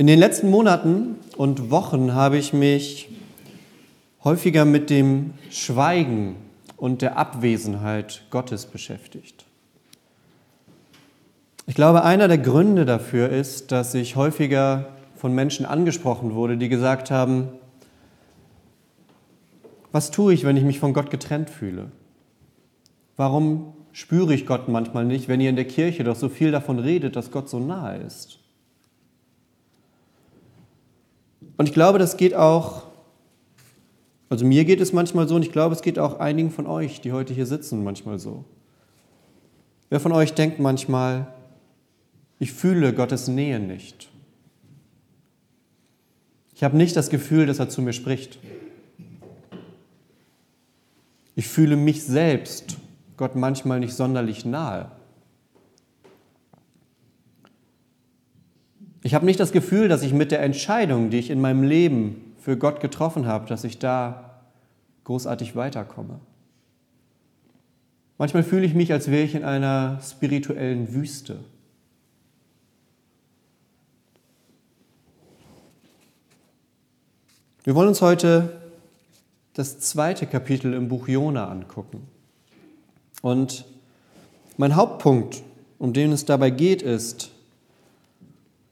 In den letzten Monaten und Wochen habe ich mich häufiger mit dem Schweigen und der Abwesenheit Gottes beschäftigt. Ich glaube, einer der Gründe dafür ist, dass ich häufiger von Menschen angesprochen wurde, die gesagt haben, was tue ich, wenn ich mich von Gott getrennt fühle? Warum spüre ich Gott manchmal nicht, wenn ihr in der Kirche doch so viel davon redet, dass Gott so nahe ist? Und ich glaube, das geht auch, also mir geht es manchmal so und ich glaube, es geht auch einigen von euch, die heute hier sitzen, manchmal so. Wer von euch denkt manchmal, ich fühle Gottes Nähe nicht. Ich habe nicht das Gefühl, dass er zu mir spricht. Ich fühle mich selbst Gott manchmal nicht sonderlich nahe. Ich habe nicht das Gefühl, dass ich mit der Entscheidung, die ich in meinem Leben für Gott getroffen habe, dass ich da großartig weiterkomme. Manchmal fühle ich mich, als wäre ich in einer spirituellen Wüste. Wir wollen uns heute das zweite Kapitel im Buch Jona angucken. Und mein Hauptpunkt, um den es dabei geht, ist,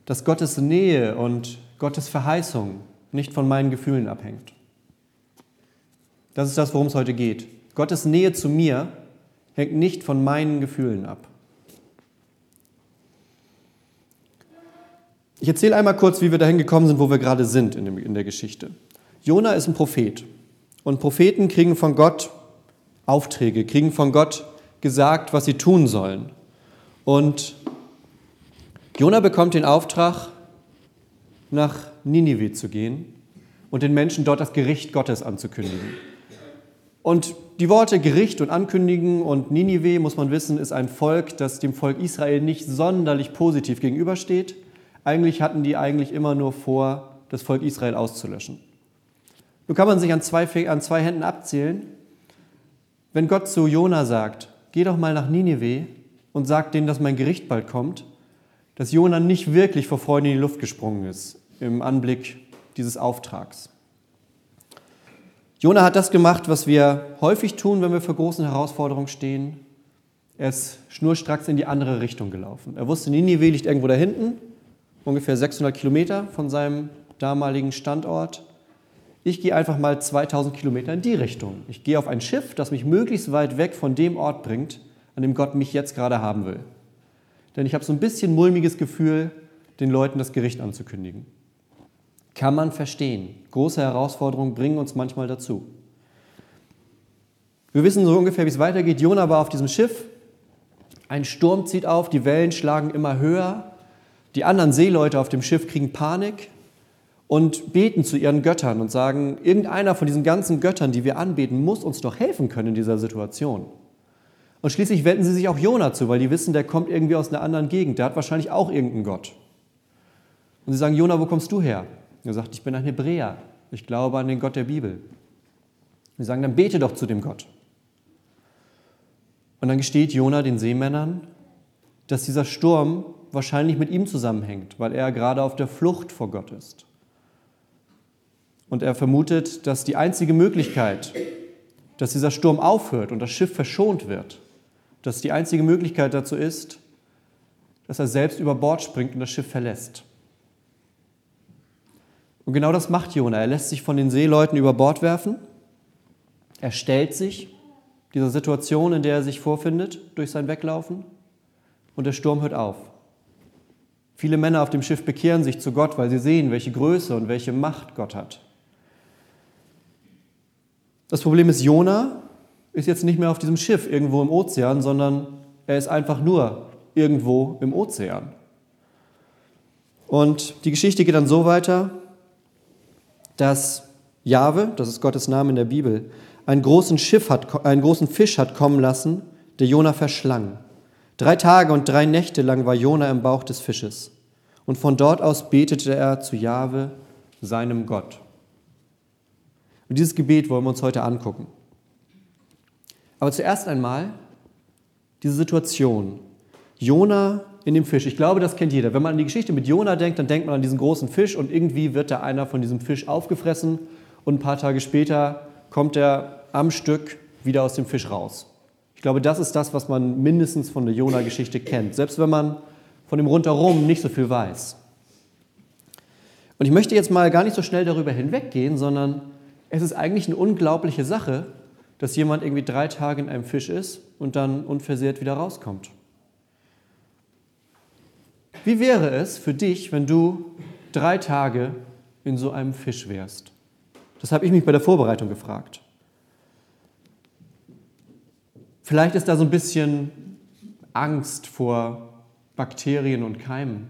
dass Gottes Nähe und Gottes Verheißung nicht von meinen Gefühlen abhängt. Das ist das, worum es heute geht. Gottes Nähe zu mir hängt nicht von meinen Gefühlen ab. Ich erzähle einmal kurz, wie wir dahin gekommen sind, wo wir gerade sind in der Geschichte. Jona ist ein Prophet und Propheten kriegen von Gott Aufträge, kriegen von Gott gesagt, was sie tun sollen. Und Jona bekommt den Auftrag, nach Ninive zu gehen und den Menschen dort das Gericht Gottes anzukündigen. Und die Worte Gericht und Ankündigen und Ninive, muss man wissen, ist ein Volk, das dem Volk Israel nicht sonderlich positiv gegenübersteht. Eigentlich hatten die eigentlich immer nur vor, das Volk Israel auszulöschen. Nun kann man sich an zwei, an zwei Händen abzählen. Wenn Gott zu Jona sagt, geh doch mal nach Ninive und sag denen, dass mein Gericht bald kommt, dass Jona nicht wirklich vor Freude in die Luft gesprungen ist im Anblick dieses Auftrags. Jona hat das gemacht, was wir häufig tun, wenn wir vor großen Herausforderungen stehen. Er ist schnurstracks in die andere Richtung gelaufen. Er wusste, Ninive liegt irgendwo da hinten, ungefähr 600 Kilometer von seinem damaligen Standort. Ich gehe einfach mal 2000 Kilometer in die Richtung. Ich gehe auf ein Schiff, das mich möglichst weit weg von dem Ort bringt, an dem Gott mich jetzt gerade haben will denn ich habe so ein bisschen mulmiges Gefühl, den Leuten das Gericht anzukündigen. Kann man verstehen. Große Herausforderungen bringen uns manchmal dazu. Wir wissen so ungefähr, wie es weitergeht. Jona war auf diesem Schiff. Ein Sturm zieht auf, die Wellen schlagen immer höher. Die anderen Seeleute auf dem Schiff kriegen Panik und beten zu ihren Göttern und sagen, irgendeiner von diesen ganzen Göttern, die wir anbeten, muss uns doch helfen können in dieser Situation. Und schließlich wenden sie sich auch Jona zu, weil die wissen, der kommt irgendwie aus einer anderen Gegend. Der hat wahrscheinlich auch irgendeinen Gott. Und sie sagen, Jona, wo kommst du her? Er sagt, ich bin ein Hebräer. Ich glaube an den Gott der Bibel. Sie sagen, dann bete doch zu dem Gott. Und dann gesteht Jona den Seemännern, dass dieser Sturm wahrscheinlich mit ihm zusammenhängt, weil er gerade auf der Flucht vor Gott ist. Und er vermutet, dass die einzige Möglichkeit, dass dieser Sturm aufhört und das Schiff verschont wird, dass die einzige Möglichkeit dazu ist, dass er selbst über Bord springt und das Schiff verlässt. Und genau das macht Jona. Er lässt sich von den Seeleuten über Bord werfen. Er stellt sich dieser Situation, in der er sich vorfindet, durch sein Weglaufen. Und der Sturm hört auf. Viele Männer auf dem Schiff bekehren sich zu Gott, weil sie sehen, welche Größe und welche Macht Gott hat. Das Problem ist, Jona ist jetzt nicht mehr auf diesem Schiff irgendwo im Ozean, sondern er ist einfach nur irgendwo im Ozean. Und die Geschichte geht dann so weiter, dass Jahwe, das ist Gottes Name in der Bibel, einen großen, Schiff hat, einen großen Fisch hat kommen lassen, der Jona verschlang. Drei Tage und drei Nächte lang war Jona im Bauch des Fisches. Und von dort aus betete er zu Jahwe, seinem Gott. Und dieses Gebet wollen wir uns heute angucken. Aber zuerst einmal diese Situation. Jona in dem Fisch. Ich glaube, das kennt jeder. Wenn man an die Geschichte mit Jona denkt, dann denkt man an diesen großen Fisch und irgendwie wird da einer von diesem Fisch aufgefressen und ein paar Tage später kommt er am Stück wieder aus dem Fisch raus. Ich glaube, das ist das, was man mindestens von der Jona-Geschichte kennt, selbst wenn man von dem Rundherum nicht so viel weiß. Und ich möchte jetzt mal gar nicht so schnell darüber hinweggehen, sondern es ist eigentlich eine unglaubliche Sache, dass jemand irgendwie drei Tage in einem Fisch ist und dann unversehrt wieder rauskommt. Wie wäre es für dich, wenn du drei Tage in so einem Fisch wärst? Das habe ich mich bei der Vorbereitung gefragt. Vielleicht ist da so ein bisschen Angst vor Bakterien und Keimen.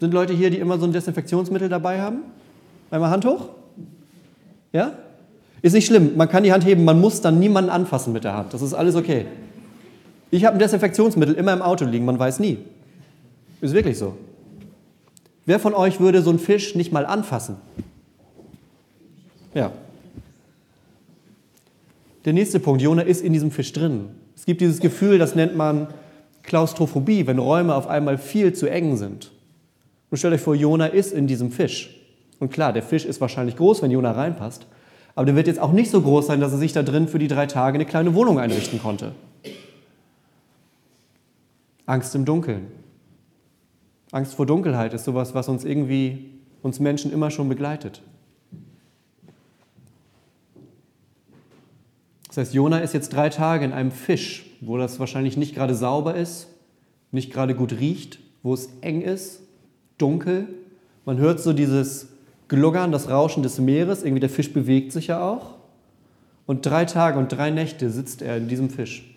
Sind Leute hier, die immer so ein Desinfektionsmittel dabei haben? Einmal Hand hoch. Ja? Ist nicht schlimm. Man kann die Hand heben, man muss dann niemanden anfassen mit der Hand. Das ist alles okay. Ich habe ein Desinfektionsmittel immer im Auto liegen, man weiß nie. Ist wirklich so. Wer von euch würde so einen Fisch nicht mal anfassen? Ja. Der nächste Punkt, Jona ist in diesem Fisch drin. Es gibt dieses Gefühl, das nennt man Klaustrophobie, wenn Räume auf einmal viel zu eng sind. Und stellt euch vor, Jona ist in diesem Fisch. Und klar, der Fisch ist wahrscheinlich groß, wenn Jona reinpasst. Aber der wird jetzt auch nicht so groß sein, dass er sich da drin für die drei Tage eine kleine Wohnung einrichten konnte. Angst im Dunkeln. Angst vor Dunkelheit ist sowas, was uns irgendwie, uns Menschen immer schon begleitet. Das heißt, Jona ist jetzt drei Tage in einem Fisch, wo das wahrscheinlich nicht gerade sauber ist, nicht gerade gut riecht, wo es eng ist, dunkel. Man hört so dieses Gluggern, das Rauschen des Meeres, irgendwie der Fisch bewegt sich ja auch. Und drei Tage und drei Nächte sitzt er in diesem Fisch.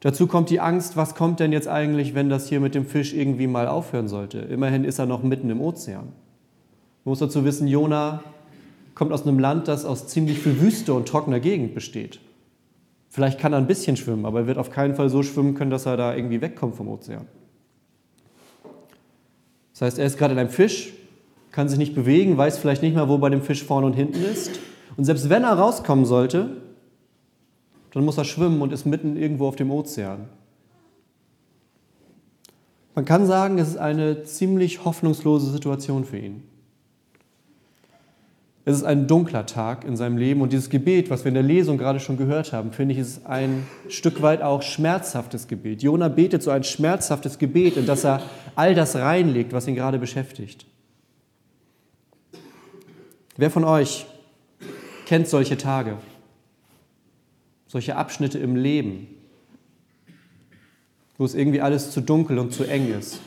Dazu kommt die Angst, was kommt denn jetzt eigentlich, wenn das hier mit dem Fisch irgendwie mal aufhören sollte? Immerhin ist er noch mitten im Ozean. Man muss dazu wissen, Jona kommt aus einem Land, das aus ziemlich viel Wüste und trockener Gegend besteht. Vielleicht kann er ein bisschen schwimmen, aber er wird auf keinen Fall so schwimmen können, dass er da irgendwie wegkommt vom Ozean. Das heißt, er ist gerade in einem Fisch, kann sich nicht bewegen, weiß vielleicht nicht mal, wo bei dem Fisch vorne und hinten ist. Und selbst wenn er rauskommen sollte, dann muss er schwimmen und ist mitten irgendwo auf dem Ozean. Man kann sagen, es ist eine ziemlich hoffnungslose Situation für ihn. Es ist ein dunkler Tag in seinem Leben und dieses Gebet, was wir in der Lesung gerade schon gehört haben, finde ich, ist ein Stück weit auch schmerzhaftes Gebet. Jona betet so ein schmerzhaftes Gebet, in das er all das reinlegt, was ihn gerade beschäftigt. Wer von euch kennt solche Tage, solche Abschnitte im Leben, wo es irgendwie alles zu dunkel und zu eng ist?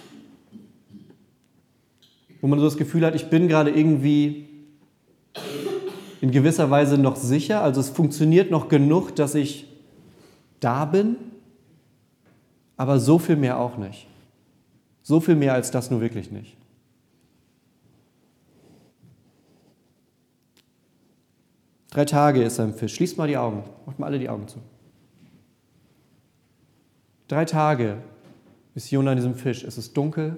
Wo man so das Gefühl hat, ich bin gerade irgendwie in gewisser Weise noch sicher, also es funktioniert noch genug, dass ich da bin, aber so viel mehr auch nicht. So viel mehr als das nur wirklich nicht. Drei Tage ist im Fisch. Schließt mal die Augen. Macht mal alle die Augen zu. Drei Tage ist Jona in diesem Fisch. Es ist dunkel,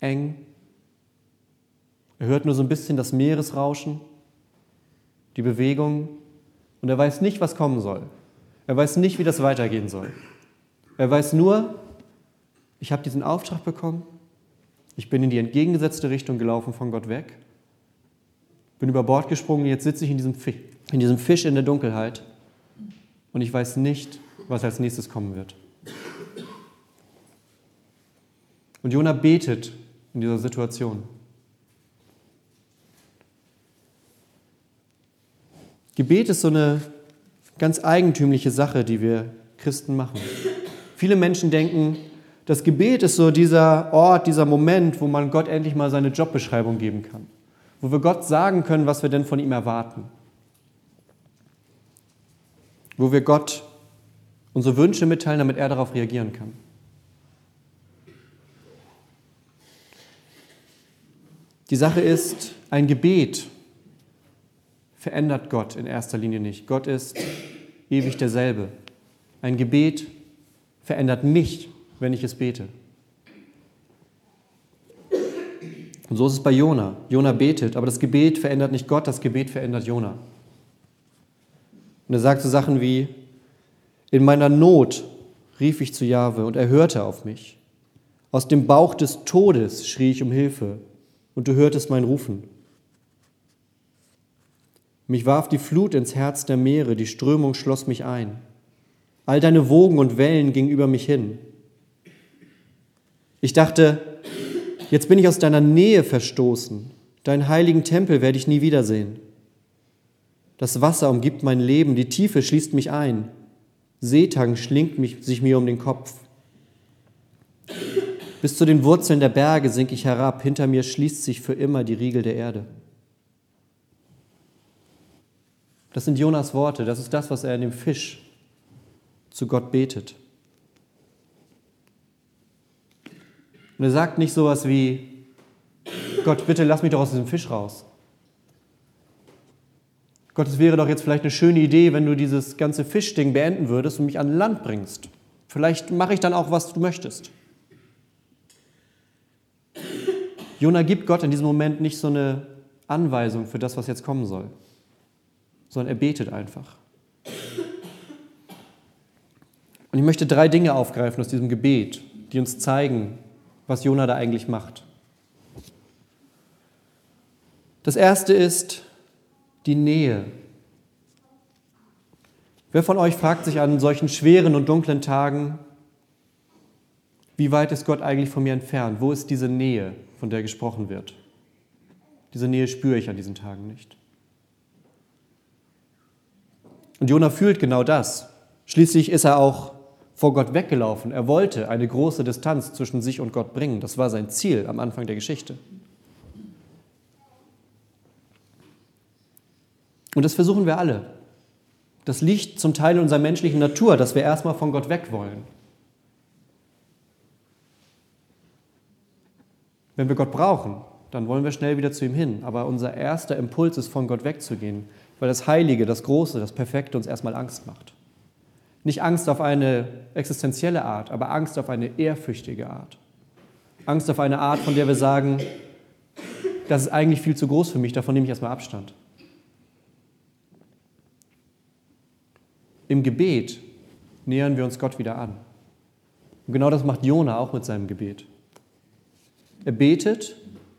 eng. Er hört nur so ein bisschen das Meeresrauschen, die Bewegung und er weiß nicht, was kommen soll. Er weiß nicht, wie das weitergehen soll. Er weiß nur, ich habe diesen Auftrag bekommen, ich bin in die entgegengesetzte Richtung gelaufen von Gott weg, bin über Bord gesprungen, jetzt sitze ich in diesem, Fisch, in diesem Fisch in der Dunkelheit und ich weiß nicht, was als nächstes kommen wird. Und Jona betet in dieser Situation. Gebet ist so eine ganz eigentümliche Sache, die wir Christen machen. Viele Menschen denken, das Gebet ist so dieser Ort, dieser Moment, wo man Gott endlich mal seine Jobbeschreibung geben kann, wo wir Gott sagen können, was wir denn von ihm erwarten, wo wir Gott unsere Wünsche mitteilen, damit er darauf reagieren kann. Die Sache ist, ein Gebet verändert Gott in erster Linie nicht. Gott ist ewig derselbe. Ein Gebet verändert mich wenn ich es bete. Und so ist es bei Jona. Jona betet, aber das Gebet verändert nicht Gott, das Gebet verändert Jona. Und er sagt so Sachen wie, in meiner Not rief ich zu Jahwe und er hörte auf mich. Aus dem Bauch des Todes schrie ich um Hilfe und du hörtest mein Rufen. Mich warf die Flut ins Herz der Meere, die Strömung schloss mich ein. All deine Wogen und Wellen gingen über mich hin. Ich dachte, jetzt bin ich aus deiner Nähe verstoßen. Deinen heiligen Tempel werde ich nie wiedersehen. Das Wasser umgibt mein Leben, die Tiefe schließt mich ein. Seetang schlingt mich, sich mir um den Kopf. Bis zu den Wurzeln der Berge sink ich herab, hinter mir schließt sich für immer die Riegel der Erde. Das sind Jonas Worte, das ist das, was er in dem Fisch zu Gott betet. Und er sagt nicht sowas wie, Gott, bitte lass mich doch aus diesem Fisch raus. Gott, es wäre doch jetzt vielleicht eine schöne Idee, wenn du dieses ganze Fischding beenden würdest und mich an Land bringst. Vielleicht mache ich dann auch, was du möchtest. Jona gibt Gott in diesem Moment nicht so eine Anweisung für das, was jetzt kommen soll, sondern er betet einfach. Und ich möchte drei Dinge aufgreifen aus diesem Gebet, die uns zeigen, was Jona da eigentlich macht. Das erste ist, die Nähe. Wer von euch fragt sich an solchen schweren und dunklen Tagen, wie weit ist Gott eigentlich von mir entfernt? Wo ist diese Nähe, von der gesprochen wird? Diese Nähe spüre ich an diesen Tagen nicht. Und Jona fühlt genau das. Schließlich ist er auch vor Gott weggelaufen. Er wollte eine große Distanz zwischen sich und Gott bringen. Das war sein Ziel am Anfang der Geschichte. Und das versuchen wir alle. Das liegt zum Teil in unserer menschlichen Natur, dass wir erstmal von Gott weg wollen. Wenn wir Gott brauchen, dann wollen wir schnell wieder zu ihm hin. Aber unser erster Impuls ist, von Gott wegzugehen, weil das Heilige, das Große, das Perfekte uns erstmal Angst macht. Nicht Angst auf eine existenzielle Art, aber Angst auf eine ehrfürchtige Art. Angst auf eine Art, von der wir sagen, das ist eigentlich viel zu groß für mich, davon nehme ich erstmal Abstand. Im Gebet nähern wir uns Gott wieder an. Und genau das macht Jona auch mit seinem Gebet. Er betet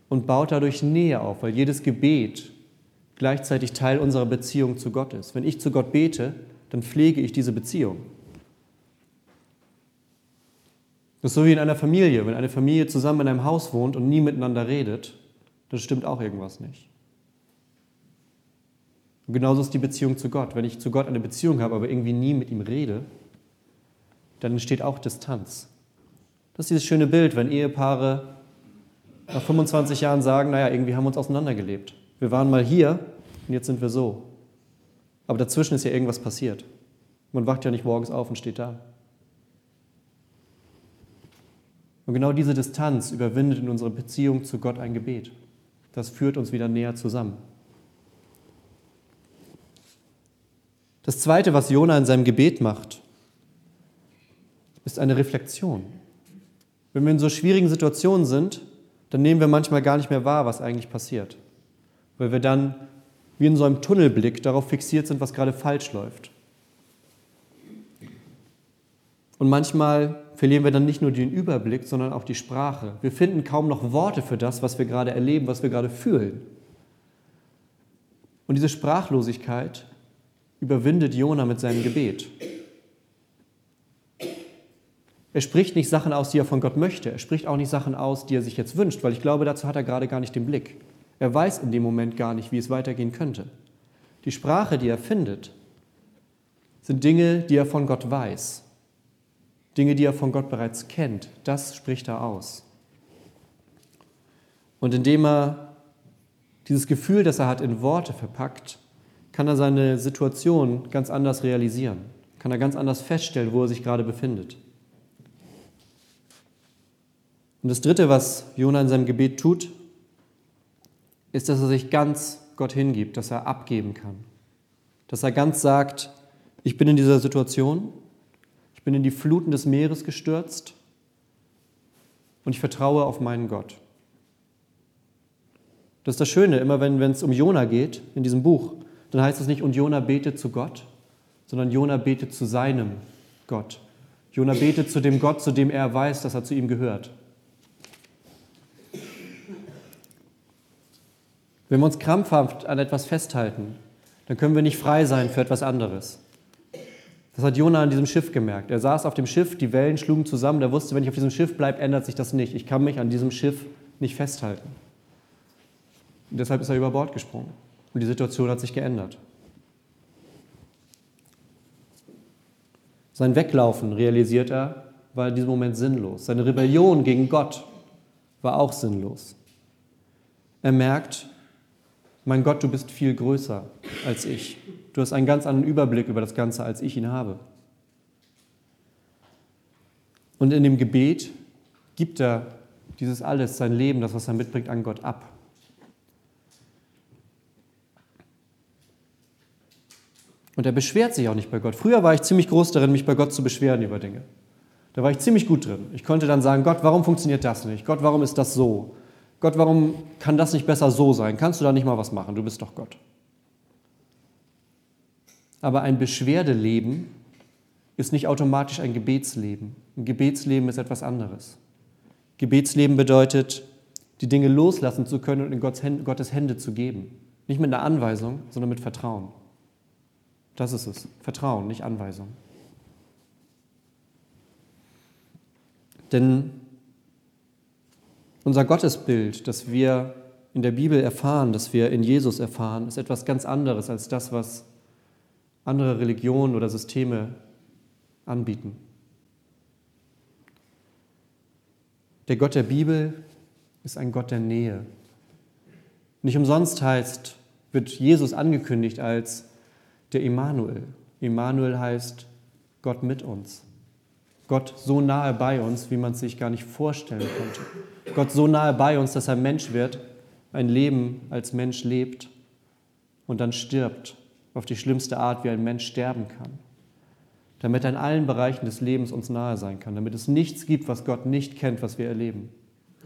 und baut dadurch Nähe auf, weil jedes Gebet gleichzeitig Teil unserer Beziehung zu Gott ist. Wenn ich zu Gott bete, dann pflege ich diese Beziehung. Das ist so wie in einer Familie. Wenn eine Familie zusammen in einem Haus wohnt und nie miteinander redet, dann stimmt auch irgendwas nicht. Und genauso ist die Beziehung zu Gott. Wenn ich zu Gott eine Beziehung habe, aber irgendwie nie mit ihm rede, dann entsteht auch Distanz. Das ist dieses schöne Bild, wenn Ehepaare nach 25 Jahren sagen, naja, irgendwie haben wir uns auseinandergelebt. Wir waren mal hier und jetzt sind wir so. Aber dazwischen ist ja irgendwas passiert. Man wacht ja nicht morgens auf und steht da. Und genau diese Distanz überwindet in unserer Beziehung zu Gott ein Gebet. Das führt uns wieder näher zusammen. Das Zweite, was Jona in seinem Gebet macht, ist eine Reflexion. Wenn wir in so schwierigen Situationen sind, dann nehmen wir manchmal gar nicht mehr wahr, was eigentlich passiert, weil wir dann wie in so einem Tunnelblick darauf fixiert sind, was gerade falsch läuft. Und manchmal verlieren wir dann nicht nur den Überblick, sondern auch die Sprache. Wir finden kaum noch Worte für das, was wir gerade erleben, was wir gerade fühlen. Und diese Sprachlosigkeit überwindet Jona mit seinem Gebet. Er spricht nicht Sachen aus, die er von Gott möchte. Er spricht auch nicht Sachen aus, die er sich jetzt wünscht, weil ich glaube, dazu hat er gerade gar nicht den Blick. Er weiß in dem Moment gar nicht, wie es weitergehen könnte. Die Sprache, die er findet, sind Dinge, die er von Gott weiß. Dinge, die er von Gott bereits kennt. Das spricht er aus. Und indem er dieses Gefühl, das er hat, in Worte verpackt, kann er seine Situation ganz anders realisieren, kann er ganz anders feststellen, wo er sich gerade befindet. Und das Dritte, was Jona in seinem Gebet tut, ist, dass er sich ganz Gott hingibt, dass er abgeben kann. Dass er ganz sagt, ich bin in dieser Situation, ich bin in die Fluten des Meeres gestürzt und ich vertraue auf meinen Gott. Das ist das Schöne, immer wenn es um Jona geht in diesem Buch, dann heißt es nicht, und Jona betet zu Gott, sondern Jona betet zu seinem Gott. Jona betet zu dem Gott, zu dem er weiß, dass er zu ihm gehört. Wenn wir uns krampfhaft an etwas festhalten, dann können wir nicht frei sein für etwas anderes. Das hat Jona an diesem Schiff gemerkt. Er saß auf dem Schiff, die Wellen schlugen zusammen, er wusste, wenn ich auf diesem Schiff bleibe, ändert sich das nicht. Ich kann mich an diesem Schiff nicht festhalten. Und deshalb ist er über Bord gesprungen. Und die Situation hat sich geändert. Sein Weglaufen, realisiert er, war in diesem Moment sinnlos. Seine Rebellion gegen Gott war auch sinnlos. Er merkt, mein Gott, du bist viel größer als ich. Du hast einen ganz anderen Überblick über das Ganze, als ich ihn habe. Und in dem Gebet gibt er dieses alles, sein Leben, das, was er mitbringt, an Gott ab. Und er beschwert sich auch nicht bei Gott. Früher war ich ziemlich groß darin, mich bei Gott zu beschweren über Dinge. Da war ich ziemlich gut drin. Ich konnte dann sagen, Gott, warum funktioniert das nicht? Gott, warum ist das so? Gott, warum kann das nicht besser so sein? Kannst du da nicht mal was machen? Du bist doch Gott. Aber ein Beschwerdeleben ist nicht automatisch ein Gebetsleben. Ein Gebetsleben ist etwas anderes. Gebetsleben bedeutet, die Dinge loslassen zu können und in Gottes Hände zu geben. Nicht mit einer Anweisung, sondern mit Vertrauen. Das ist es. Vertrauen, nicht Anweisung. Denn unser Gottesbild, das wir in der Bibel erfahren, das wir in Jesus erfahren, ist etwas ganz anderes als das, was andere Religionen oder Systeme anbieten. Der Gott der Bibel ist ein Gott der Nähe. Nicht umsonst heißt, wird Jesus angekündigt als der Immanuel. Immanuel heißt Gott mit uns. Gott so nahe bei uns, wie man es sich gar nicht vorstellen konnte. Gott so nahe bei uns, dass er Mensch wird, ein Leben als Mensch lebt und dann stirbt auf die schlimmste Art, wie ein Mensch sterben kann. Damit er in allen Bereichen des Lebens uns nahe sein kann. Damit es nichts gibt, was Gott nicht kennt, was wir erleben.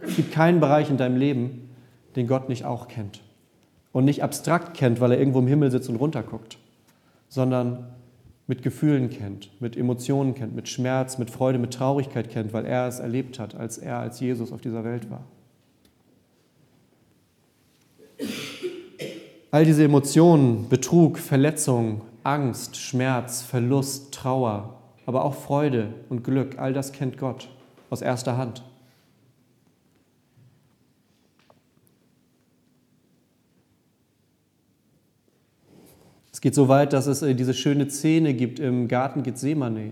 Es gibt keinen Bereich in deinem Leben, den Gott nicht auch kennt. Und nicht abstrakt kennt, weil er irgendwo im Himmel sitzt und runterguckt sondern mit Gefühlen kennt, mit Emotionen kennt, mit Schmerz, mit Freude, mit Traurigkeit kennt, weil er es erlebt hat, als er als Jesus auf dieser Welt war. All diese Emotionen, Betrug, Verletzung, Angst, Schmerz, Verlust, Trauer, aber auch Freude und Glück, all das kennt Gott aus erster Hand. Es geht so weit, dass es äh, diese schöne Szene gibt im Garten Gethsemane.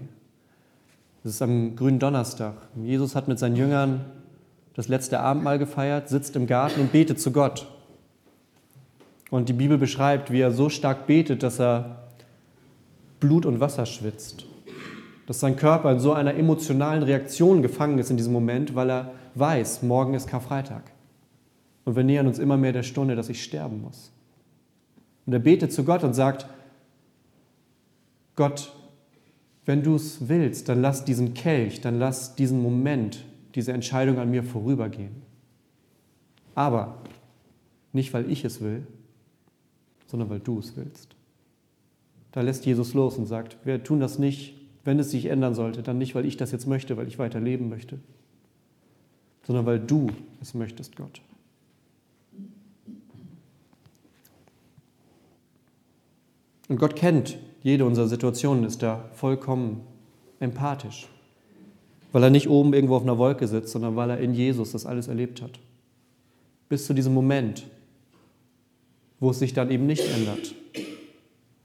Das ist am grünen Donnerstag. Jesus hat mit seinen Jüngern das letzte Abendmahl gefeiert, sitzt im Garten und betet zu Gott. Und die Bibel beschreibt, wie er so stark betet, dass er Blut und Wasser schwitzt. Dass sein Körper in so einer emotionalen Reaktion gefangen ist in diesem Moment, weil er weiß, morgen ist Karfreitag. Und wir nähern uns immer mehr der Stunde, dass ich sterben muss. Und er betet zu Gott und sagt, Gott, wenn du es willst, dann lass diesen Kelch, dann lass diesen Moment, diese Entscheidung an mir vorübergehen. Aber nicht, weil ich es will, sondern weil du es willst. Da lässt Jesus los und sagt, wir tun das nicht, wenn es sich ändern sollte, dann nicht, weil ich das jetzt möchte, weil ich weiter leben möchte, sondern weil du es möchtest, Gott. Und Gott kennt jede unserer Situationen, ist da vollkommen empathisch, weil er nicht oben irgendwo auf einer Wolke sitzt, sondern weil er in Jesus das alles erlebt hat. Bis zu diesem Moment, wo es sich dann eben nicht ändert,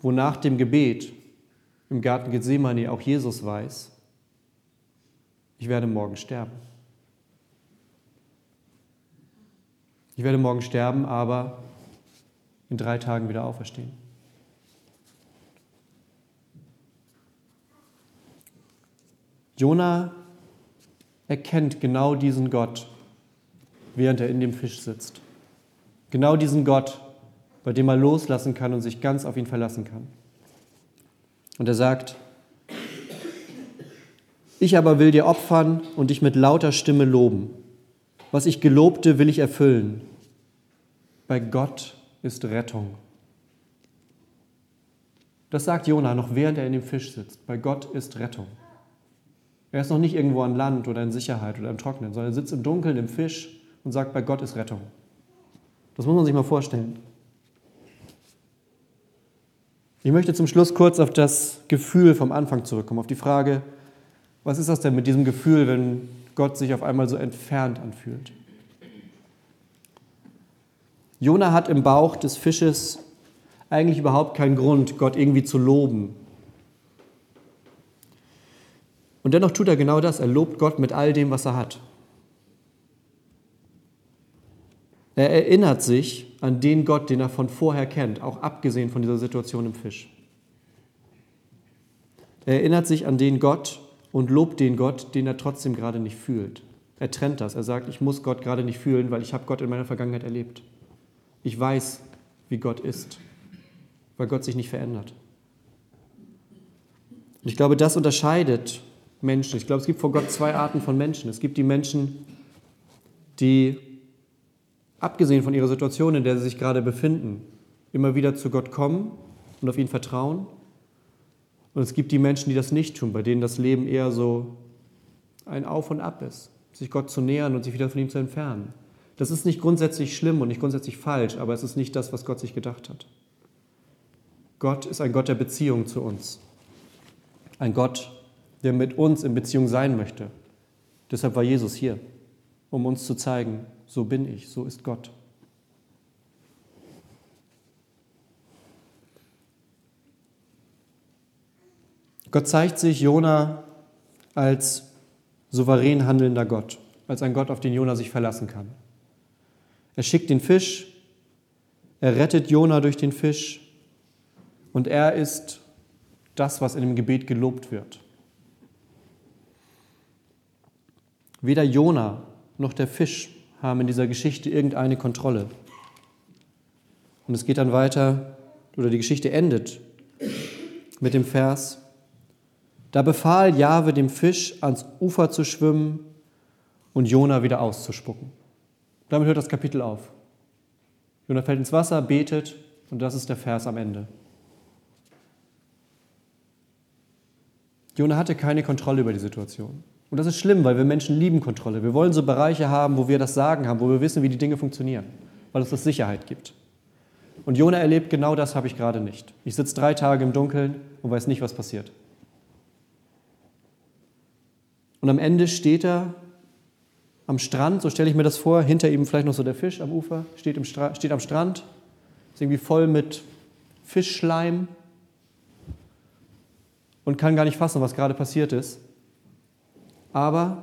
wo nach dem Gebet im Garten Gethsemane auch Jesus weiß, ich werde morgen sterben. Ich werde morgen sterben, aber in drei Tagen wieder auferstehen. Jona erkennt genau diesen Gott, während er in dem Fisch sitzt. Genau diesen Gott, bei dem er loslassen kann und sich ganz auf ihn verlassen kann. Und er sagt, ich aber will dir opfern und dich mit lauter Stimme loben. Was ich gelobte, will ich erfüllen. Bei Gott ist Rettung. Das sagt Jona noch während er in dem Fisch sitzt. Bei Gott ist Rettung. Er ist noch nicht irgendwo an Land oder in Sicherheit oder im Trocknen, sondern er sitzt im Dunkeln, im Fisch und sagt, bei Gott ist Rettung. Das muss man sich mal vorstellen. Ich möchte zum Schluss kurz auf das Gefühl vom Anfang zurückkommen, auf die Frage, was ist das denn mit diesem Gefühl, wenn Gott sich auf einmal so entfernt anfühlt? Jona hat im Bauch des Fisches eigentlich überhaupt keinen Grund, Gott irgendwie zu loben. Und dennoch tut er genau das. Er lobt Gott mit all dem, was er hat. Er erinnert sich an den Gott, den er von vorher kennt, auch abgesehen von dieser Situation im Fisch. Er erinnert sich an den Gott und lobt den Gott, den er trotzdem gerade nicht fühlt. Er trennt das. Er sagt, ich muss Gott gerade nicht fühlen, weil ich habe Gott in meiner Vergangenheit erlebt. Ich weiß, wie Gott ist, weil Gott sich nicht verändert. Und ich glaube, das unterscheidet Menschen. Ich glaube, es gibt vor Gott zwei Arten von Menschen. Es gibt die Menschen, die, abgesehen von ihrer Situation, in der sie sich gerade befinden, immer wieder zu Gott kommen und auf ihn vertrauen. Und es gibt die Menschen, die das nicht tun, bei denen das Leben eher so ein Auf und Ab ist, sich Gott zu nähern und sich wieder von ihm zu entfernen. Das ist nicht grundsätzlich schlimm und nicht grundsätzlich falsch, aber es ist nicht das, was Gott sich gedacht hat. Gott ist ein Gott der Beziehung zu uns. Ein Gott, der mit uns in Beziehung sein möchte. Deshalb war Jesus hier, um uns zu zeigen, so bin ich, so ist Gott. Gott zeigt sich Jona als souverän handelnder Gott, als ein Gott, auf den Jona sich verlassen kann. Er schickt den Fisch, er rettet Jona durch den Fisch und er ist das, was in dem Gebet gelobt wird. Weder Jona noch der Fisch haben in dieser Geschichte irgendeine Kontrolle. Und es geht dann weiter, oder die Geschichte endet mit dem Vers, da befahl Jahwe dem Fisch, ans Ufer zu schwimmen und Jona wieder auszuspucken. Damit hört das Kapitel auf. Jona fällt ins Wasser, betet und das ist der Vers am Ende. Jona hatte keine Kontrolle über die Situation. Und das ist schlimm, weil wir Menschen lieben Kontrolle. Wir wollen so Bereiche haben, wo wir das Sagen haben, wo wir wissen, wie die Dinge funktionieren, weil es das Sicherheit gibt. Und Jona erlebt, genau das habe ich gerade nicht. Ich sitze drei Tage im Dunkeln und weiß nicht, was passiert. Und am Ende steht er am Strand, so stelle ich mir das vor, hinter ihm vielleicht noch so der Fisch am Ufer, steht, im steht am Strand, ist irgendwie voll mit Fischschleim und kann gar nicht fassen, was gerade passiert ist. Aber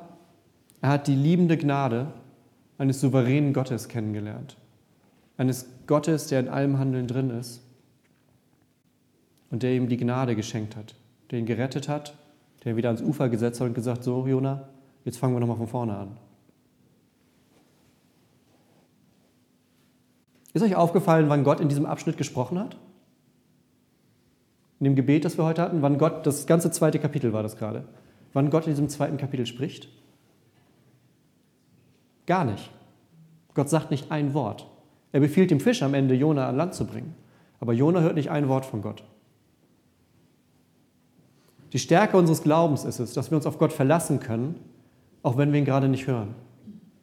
er hat die liebende Gnade eines souveränen Gottes kennengelernt. Eines Gottes, der in allem Handeln drin ist und der ihm die Gnade geschenkt hat, der ihn gerettet hat, der ihn wieder ans Ufer gesetzt hat und gesagt, so Jona, jetzt fangen wir nochmal von vorne an. Ist euch aufgefallen, wann Gott in diesem Abschnitt gesprochen hat? In dem Gebet, das wir heute hatten, wann Gott, das ganze zweite Kapitel war das gerade, wann Gott in diesem zweiten Kapitel spricht? Gar nicht. Gott sagt nicht ein Wort. Er befiehlt dem Fisch am Ende, Jona an Land zu bringen. Aber Jona hört nicht ein Wort von Gott. Die Stärke unseres Glaubens ist es, dass wir uns auf Gott verlassen können, auch wenn wir ihn gerade nicht hören.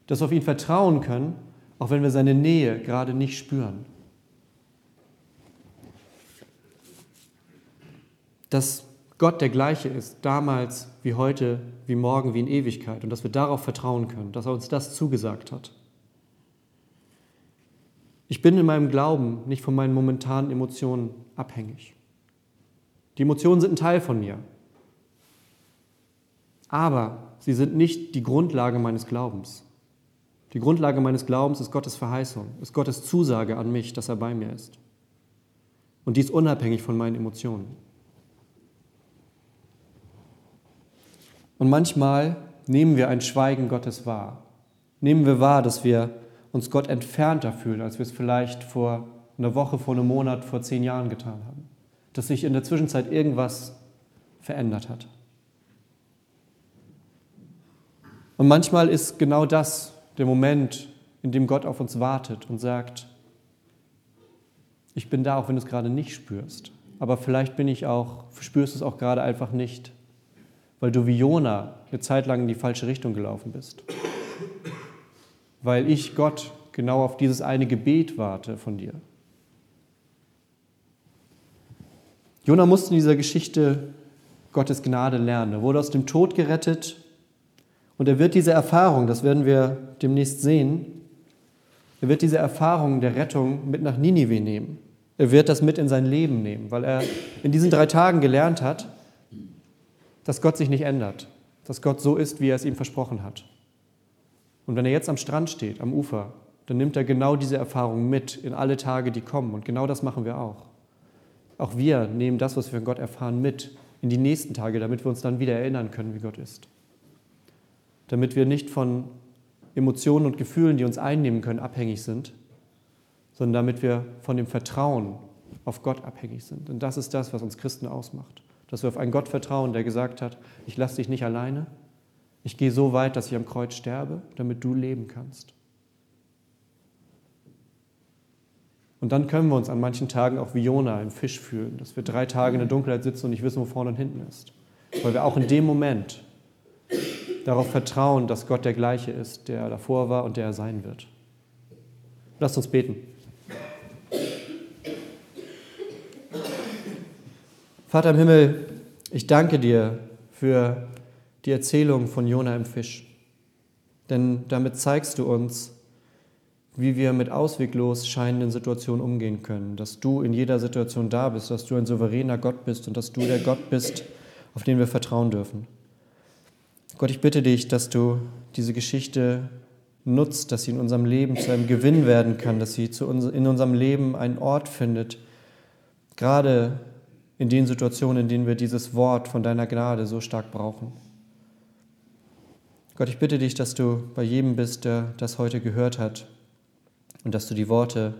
Dass wir auf ihn vertrauen können, auch wenn wir seine Nähe gerade nicht spüren. Dass Gott der gleiche ist, damals wie heute, wie morgen, wie in Ewigkeit und dass wir darauf vertrauen können, dass er uns das zugesagt hat. Ich bin in meinem Glauben nicht von meinen momentanen Emotionen abhängig. Die Emotionen sind ein Teil von mir. Aber sie sind nicht die Grundlage meines Glaubens. Die Grundlage meines Glaubens ist Gottes Verheißung, ist Gottes Zusage an mich, dass er bei mir ist. Und dies unabhängig von meinen Emotionen. Und manchmal nehmen wir ein Schweigen Gottes wahr. Nehmen wir wahr, dass wir uns Gott entfernter fühlen, als wir es vielleicht vor einer Woche, vor einem Monat, vor zehn Jahren getan haben. Dass sich in der Zwischenzeit irgendwas verändert hat. Und manchmal ist genau das der Moment, in dem Gott auf uns wartet und sagt, ich bin da, auch wenn du es gerade nicht spürst. Aber vielleicht bin ich auch, spürst du es auch gerade einfach nicht, weil du wie Jona eine Zeit lang in die falsche Richtung gelaufen bist. Weil ich Gott genau auf dieses eine Gebet warte von dir. Jona musste in dieser Geschichte Gottes Gnade lernen. Er wurde aus dem Tod gerettet und er wird diese Erfahrung, das werden wir demnächst sehen, er wird diese Erfahrung der Rettung mit nach Ninive nehmen. Er wird das mit in sein Leben nehmen, weil er in diesen drei Tagen gelernt hat, dass Gott sich nicht ändert, dass Gott so ist, wie er es ihm versprochen hat. Und wenn er jetzt am Strand steht, am Ufer, dann nimmt er genau diese Erfahrung mit in alle Tage, die kommen. Und genau das machen wir auch. Auch wir nehmen das, was wir von Gott erfahren, mit in die nächsten Tage, damit wir uns dann wieder erinnern können, wie Gott ist. Damit wir nicht von Emotionen und Gefühlen, die uns einnehmen können, abhängig sind, sondern damit wir von dem Vertrauen auf Gott abhängig sind. Und das ist das, was uns Christen ausmacht. Dass wir auf einen Gott vertrauen, der gesagt hat, ich lasse dich nicht alleine, ich gehe so weit, dass ich am Kreuz sterbe, damit du leben kannst. Und dann können wir uns an manchen Tagen auch wie Jona im Fisch fühlen, dass wir drei Tage in der Dunkelheit sitzen und nicht wissen, wo vorne und hinten ist. Weil wir auch in dem Moment darauf vertrauen, dass Gott der gleiche ist, der davor war und der er sein wird. Lasst uns beten. Vater im Himmel, ich danke dir für die Erzählung von Jona im Fisch. Denn damit zeigst du uns, wie wir mit ausweglos scheinenden Situationen umgehen können, dass du in jeder Situation da bist, dass du ein souveräner Gott bist und dass du der Gott bist, auf den wir vertrauen dürfen. Gott, ich bitte dich, dass du diese Geschichte nutzt, dass sie in unserem Leben zu einem Gewinn werden kann, dass sie in unserem Leben einen Ort findet, gerade in den Situationen, in denen wir dieses Wort von deiner Gnade so stark brauchen. Gott, ich bitte dich, dass du bei jedem bist, der das heute gehört hat, und dass du die Worte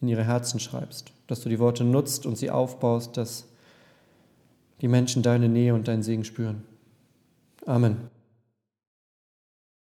in ihre Herzen schreibst, dass du die Worte nutzt und sie aufbaust, dass die Menschen deine Nähe und deinen Segen spüren. Amen.